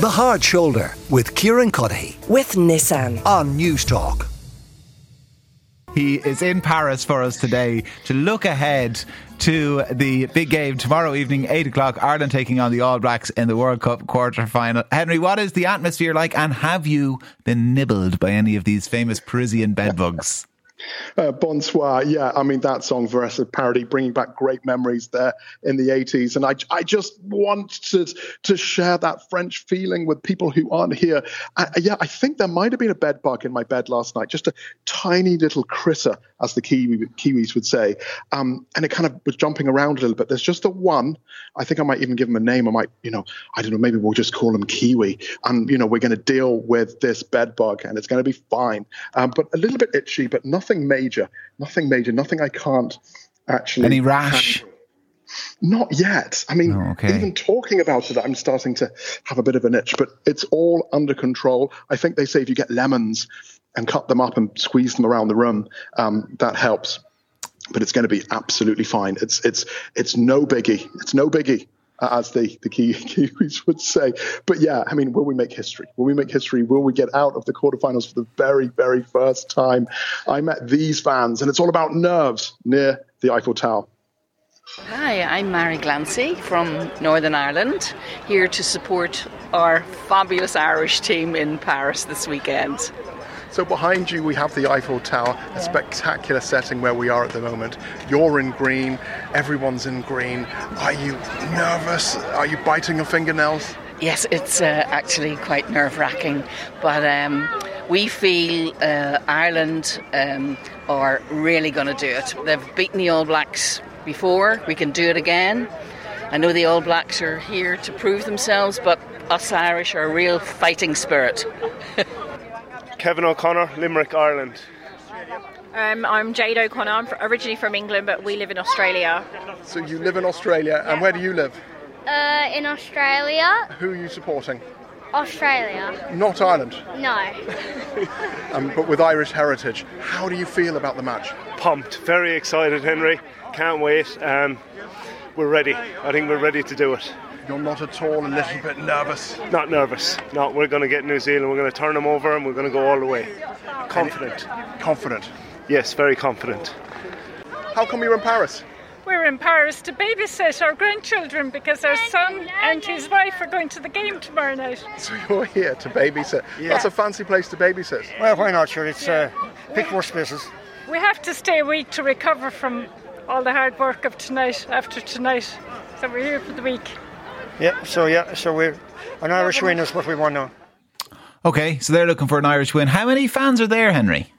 The Hard Shoulder with Kieran Cuddihy with Nissan. on Newstalk. He is in Paris for us today to look ahead to the big game tomorrow evening, 8 o'clock. Ireland taking on the All Blacks in the World Cup quarter final. Henry, what is the atmosphere like and have you been nibbled by any of these famous Parisian bedbugs? Uh, Bonsoir, yeah, I mean that song, Veresa parody, bringing back great memories there in the 80s, and I, I just want to to share that French feeling with people who aren't here. Uh, yeah, I think there might have been a bed bug in my bed last night, just a tiny little critter, as the Kiwi, Kiwis would say, um, and it kind of was jumping around a little bit. There's just the one. I think I might even give him a name. I might, you know, I don't know, maybe we'll just call him Kiwi, and you know, we're going to deal with this bed bug, and it's going to be fine. Um, but a little bit itchy, but nothing major, nothing major, nothing I can't actually. Any rash? handle. Not yet. I mean, Oh, okay. even talking about it, I'm starting to have a bit of an itch, but it's all under control. I think they say if you get lemons and cut them up and squeeze them around the room, um, that helps. But it's going to be absolutely fine. It's it's it's no biggie. It's no biggie, as the the Ki- Kiwis would say. But yeah, I mean, will we make history? Will we make history? Will we get out of the quarterfinals for the very very first time? I met these fans, and it's all about nerves near the Eiffel Tower. Hi, I'm Mary Glancy from Northern Ireland, here to support our fabulous Irish team in Paris this weekend. So behind you, we have the Eiffel Tower, a spectacular setting where we are at the moment. You're in green, everyone's in green. Are you nervous? Are you biting your fingernails? Yes, it's uh, actually quite nerve wracking, but um, we feel uh, Ireland um, are really going to do it. They've beaten the All Blacks before, we can do it again. I know the All Blacks are here to prove themselves, but us Irish are a real fighting spirit. Kevin O'Connor, Limerick, Ireland. Um, I'm Jade O'Connor. I'm originally from England, but we live in Australia. So you live in Australia, and where do you live? Uh, in Australia, Who are you supporting? Australia. Not Ireland, No. um, but with Irish heritage. How do you feel about the match? Pumped, very excited, Henry. Can't wait. Um, we're ready. I think we're ready to do it. You're not at all a little bit nervous. Not nervous. No, we're going to get New Zealand. We're going to turn them over and we're going to go all the way. Confident. Confident. Yes, very confident. How come you're in Paris? We're in Paris to babysit our grandchildren because our son and his wife are going to the game tomorrow night. So you're here to babysit. That's a fancy place to babysit. Well, why not? Sure, it's uh, pick more spaces. We have to stay a week to recover from all the hard work of tonight, after tonight. So we're here for the week. Yeah, so yeah, so we're an Irish win is what we want now. Okay, so they're looking for an Irish win. How many fans are there, Henry?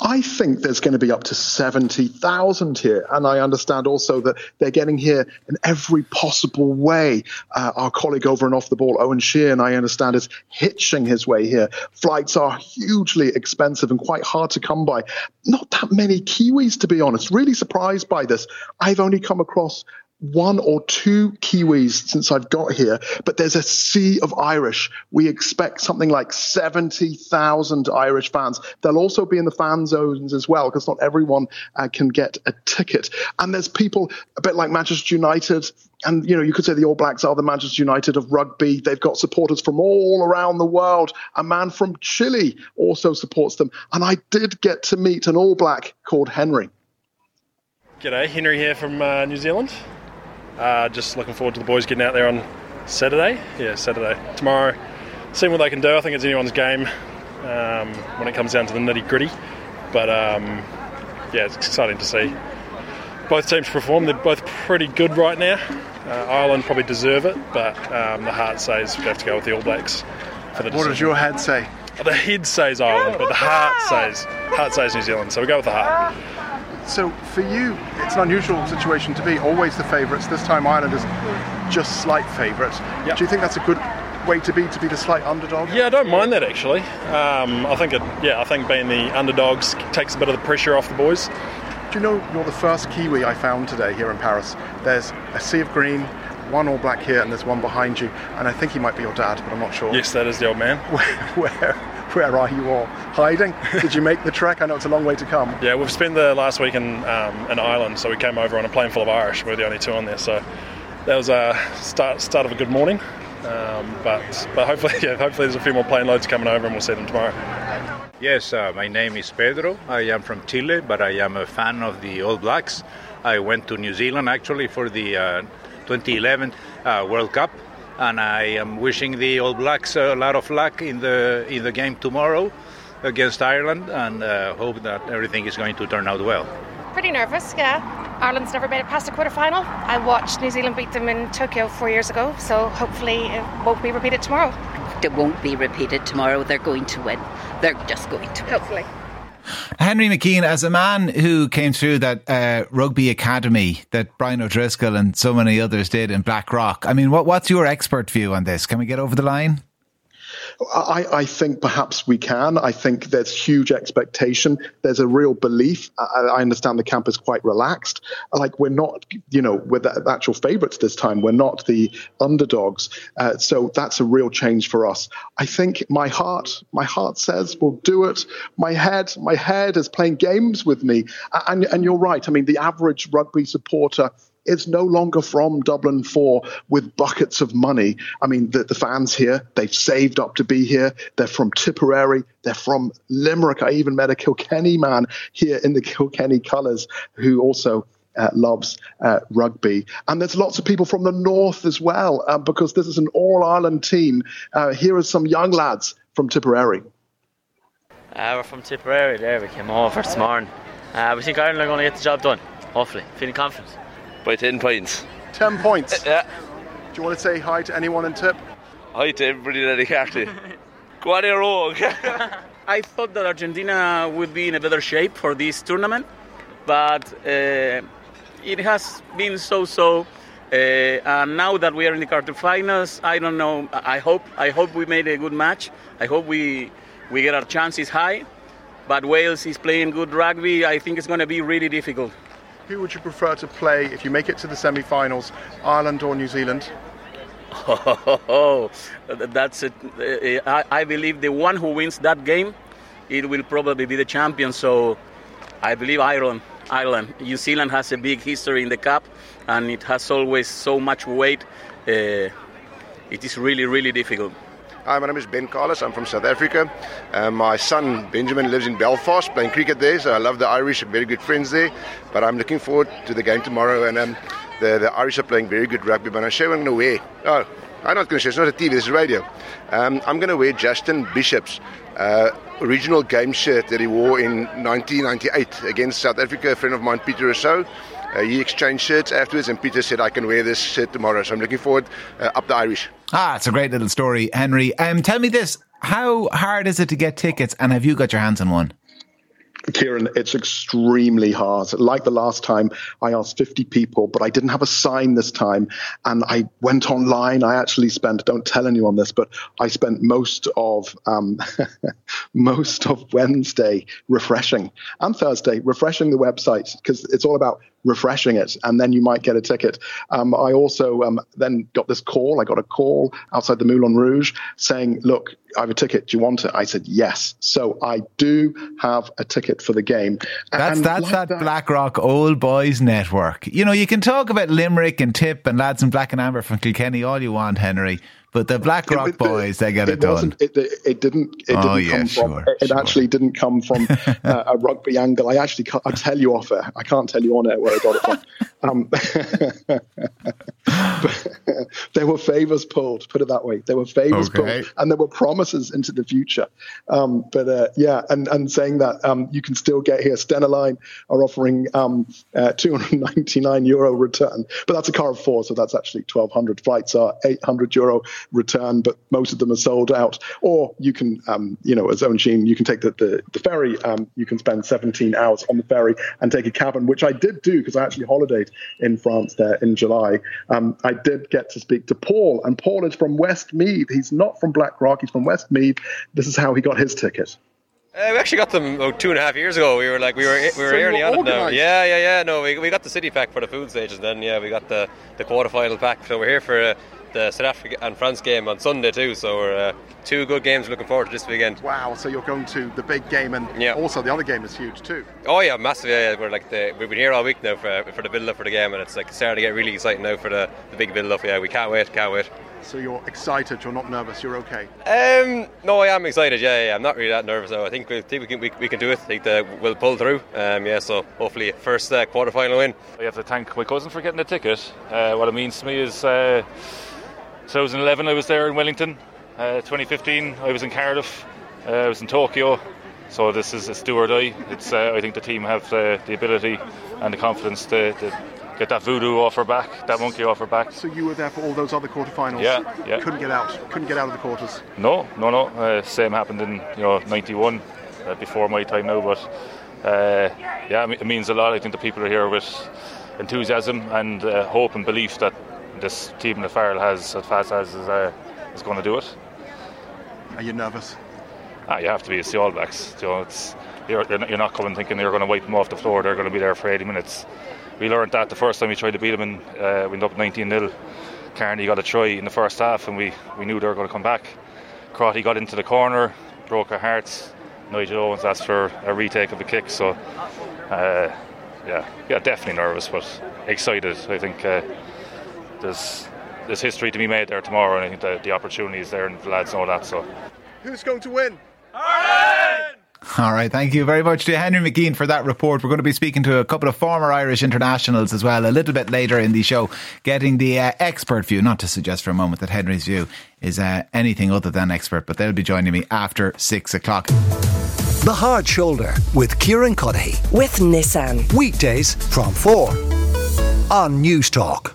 I think there's going to be up to 70,000 here. And I understand also that they're getting here in every possible way. Uh, our colleague over and off the ball, Owen Sheehan, I understand, is hitching his way here. Flights are hugely expensive and quite hard to come by. Not that many Kiwis, to be honest. Really surprised by this. I've only come across one or two Kiwis since I've got here, but there's a sea of Irish. We expect something like 70,000 Irish fans. They'll also be in the fan zones as well, because not everyone uh, can get a ticket. And there's people a bit like Manchester United, and you know, you could say the All Blacks are the Manchester United of rugby. They've got supporters from all around the world. A man from Chile also supports them. And I did get to meet an All Black called Henry. G'day, Henry here from uh, New Zealand. Uh, just looking forward to the boys getting out there on Saturday. Yeah, Saturday. Tomorrow, seeing what they can do. I think it's anyone's game um, when it comes down to the nitty gritty. But um, yeah, it's exciting to see both teams perform. They're both pretty good right now. Uh, Ireland probably deserve it, but um, the heart says we have to go with the All Blacks for the What does your head say? The head says Ireland, but the heart says heart says New Zealand. So we go with the heart. So for you, it's an unusual situation to be always the favourites. This time Ireland is just slight favourites. Yep. Do you think that's a good way to be, to be the slight underdog? Yeah, I don't mind that actually. Um, I think it. Yeah, I think being the underdogs takes a bit of the pressure off the boys. Do you know you're the first Kiwi I found today here in Paris? There's a sea of green, one all black here, and there's one behind you. And I think he might be your dad, but I'm not sure. Yes, that is the old man. Where, where, where are you all? Hiding? Did you make the trek? I know it's a long way to come. Yeah, we've spent the last week in um, in Ireland, so we came over on a plane full of Irish. We're the only two on there, so that was a start start of a good morning. Um, but but hopefully, yeah, hopefully there's a few more plane loads coming over and we'll see them tomorrow. Yes, uh, my name is Pedro. I am from Chile, but I am a fan of the All Blacks. I went to New Zealand actually for the uh, 2011 uh, World Cup, and I am wishing the All Blacks a lot of luck in the in the game tomorrow against Ireland, and uh, hope that everything is going to turn out well. Pretty nervous, yeah. Ireland's never made it past a quarterfinal. I watched New Zealand beat them in Tokyo four years ago, so hopefully it won't be repeated tomorrow. It won't be repeated tomorrow. They're going to win. They're just going to win. Hopefully. Henry McKean, as a man who came through that uh, rugby academy that Brian O'Driscoll and so many others did in Blackrock, I mean, what, what's your expert view on this? Can we get over the line? I, I, think perhaps we can. I think there's huge expectation. There's a real belief. I, I understand the camp is quite relaxed. Like we're not, you know, we're the actual favourites this time. We're not the underdogs. Uh, so that's a real change for us. I think my heart, my heart says we'll do it. My head, my head is playing games with me. And, and you're right. I mean, the average rugby supporter is no longer from Dublin 4 with buckets of money. I mean, the, the fans here, they've saved up to be here. They're from Tipperary. They're from Limerick. I even met a Kilkenny man here in the Kilkenny colours who also uh, loves uh, rugby. And there's lots of people from the north as well, uh, because this is an All Ireland team. Uh, here are some young lads from Tipperary. Uh, we're from Tipperary there. We came over this morning. Uh, we think Ireland are going to get the job done, hopefully. Feeling confident by 10 points. 10 points? Yeah. Do you want to say hi to anyone in Tip? Hi to everybody that I carty. Go on here, rogue. I thought that Argentina would be in a better shape for this tournament, but uh, it has been so-so. Uh, and now that we are in the quarterfinals, I don't know. I hope I hope we made a good match. I hope we we get our chances high. But Wales is playing good rugby. I think it's going to be really difficult. Who would you prefer to play if you make it to the semi-finals, Ireland or New Zealand? Oh, that's it. I believe the one who wins that game, it will probably be the champion. So I believe Ireland. Ireland. New Zealand has a big history in the cup, and it has always so much weight. Uh, it is really, really difficult. Hi, my name is Ben Carlos. I'm from South Africa. Uh, my son Benjamin lives in Belfast playing cricket there, so I love the Irish, very good friends there. But I'm looking forward to the game tomorrow, and um, the, the Irish are playing very good rugby. But I'm showing the way. Oh, I'm not going to show. It's not a TV. This is radio. Um, I'm going to wear Justin Bishop's uh, original game shirt that he wore in 1998 against South Africa. A friend of mine, Peter Rossouw. Uh, he exchanged shirts afterwards, and Peter said, I can wear this shirt tomorrow. So I'm looking forward uh, up the Irish. Ah, it's a great little story, Henry. Um, tell me this how hard is it to get tickets, and have you got your hands on one? Kieran, it's extremely hard. Like the last time, I asked 50 people, but I didn't have a sign this time. And I went online. I actually spent, don't tell anyone this, but I spent most of, um, most of Wednesday refreshing and Thursday refreshing the website because it's all about refreshing it, and then you might get a ticket. Um, I also um, then got this call. I got a call outside the Moulin Rouge saying, "Look, I have a ticket. Do you want it?" I said, "Yes." So I do have a ticket for the game. That's and that's like that, that Blackrock Old Boys Network. You know, you can talk about Limerick and Tip and lads in black and amber from Kilkenny all you want, Henry. But the Blackrock it, Boys, they get it, it done. It, it, didn't. It oh, didn't yeah, come sure, from. It sure. actually didn't come from uh, a rugby angle. I actually, I tell you off air. I can't tell you on air where I got it from. Um, there were favors pulled. Put it that way. There were favors okay. pulled, and there were promises into the future. Um, but uh, yeah, and and saying that um, you can still get here. Stena Line are offering um, uh, 299 euro return, but that's a car of four, so that's actually 1200. Flights are 800 euro return, but most of them are sold out. Or you can, um, you know, as Owen Sheehan, you can take the, the, the ferry. Um, you can spend 17 hours on the ferry and take a cabin, which I did do because I actually holidayed in France there in July. Um, I did get to speak to Paul, and Paul is from Westmeath. He's not from Blackrock, he's from Westmeath. This is how he got his ticket. Uh, we actually got them about two and a half years ago. We were like we were we were so early on it now. Yeah, yeah, yeah. No, we, we got the city pack for the pool stages. Then yeah, we got the the quarter final pack. So we're here for uh, the South Africa and France game on Sunday too. So we're uh, two good games looking forward to this weekend. Wow! So you're going to the big game, and yeah. also the other game is huge too. Oh yeah, massive! Yeah, we're like the, we've been here all week now for, for the build up for the game, and it's like starting to get really exciting now for the, the big build up. Yeah, we can't wait, can't wait. So you're excited, you're not nervous, you're okay. Um, no, I am excited. Yeah, yeah, I'm not really that nervous Though. I think we think we can we, we can do it. I think that we'll pull through. Um, yeah, so hopefully first uh, quarter final win. I have to thank my cousin for getting the ticket. Uh, what it means to me is, uh, 2011 I was there in Wellington. Uh, 2015 I was in Cardiff. Uh, I was in Tokyo. So this is a do or die. It's uh, I think the team have the ability and the confidence to, to get that voodoo off her back, that monkey off her back. So you were there for all those other quarterfinals? Yeah, yeah. Couldn't get out. Couldn't get out of the quarters. No, no, no. Uh, same happened in you know '91, uh, before my time now. But uh, yeah, it means a lot. I think the people are here with enthusiasm and uh, hope and belief that this team the Farrell has, as fast as is, uh, is going to do it. Are you nervous? Ah, you have to be. It's the All Blacks. You know, it's you're, you're not coming thinking you're going to wipe them off the floor. They're going to be there for 80 minutes we learned that the first time we tried to beat them, and uh, we ended up 19 0. Kearney got a try in the first half, and we, we knew they were going to come back. Crotty got into the corner, broke our hearts. Nigel Owens asked for a retake of the kick, so uh, yeah, yeah, definitely nervous, but excited. I think uh, there's there's history to be made there tomorrow, and I think the, the opportunity is there, and the lads know that. So, who's going to win? Ireland! All right, thank you very much to Henry McKean for that report. We're going to be speaking to a couple of former Irish internationals as well a little bit later in the show, getting the uh, expert view. Not to suggest for a moment that Henry's view is uh, anything other than expert, but they'll be joining me after six o'clock. The Hard Shoulder with Kieran Cuddihy. With Nissan. Weekdays from four on Newstalk.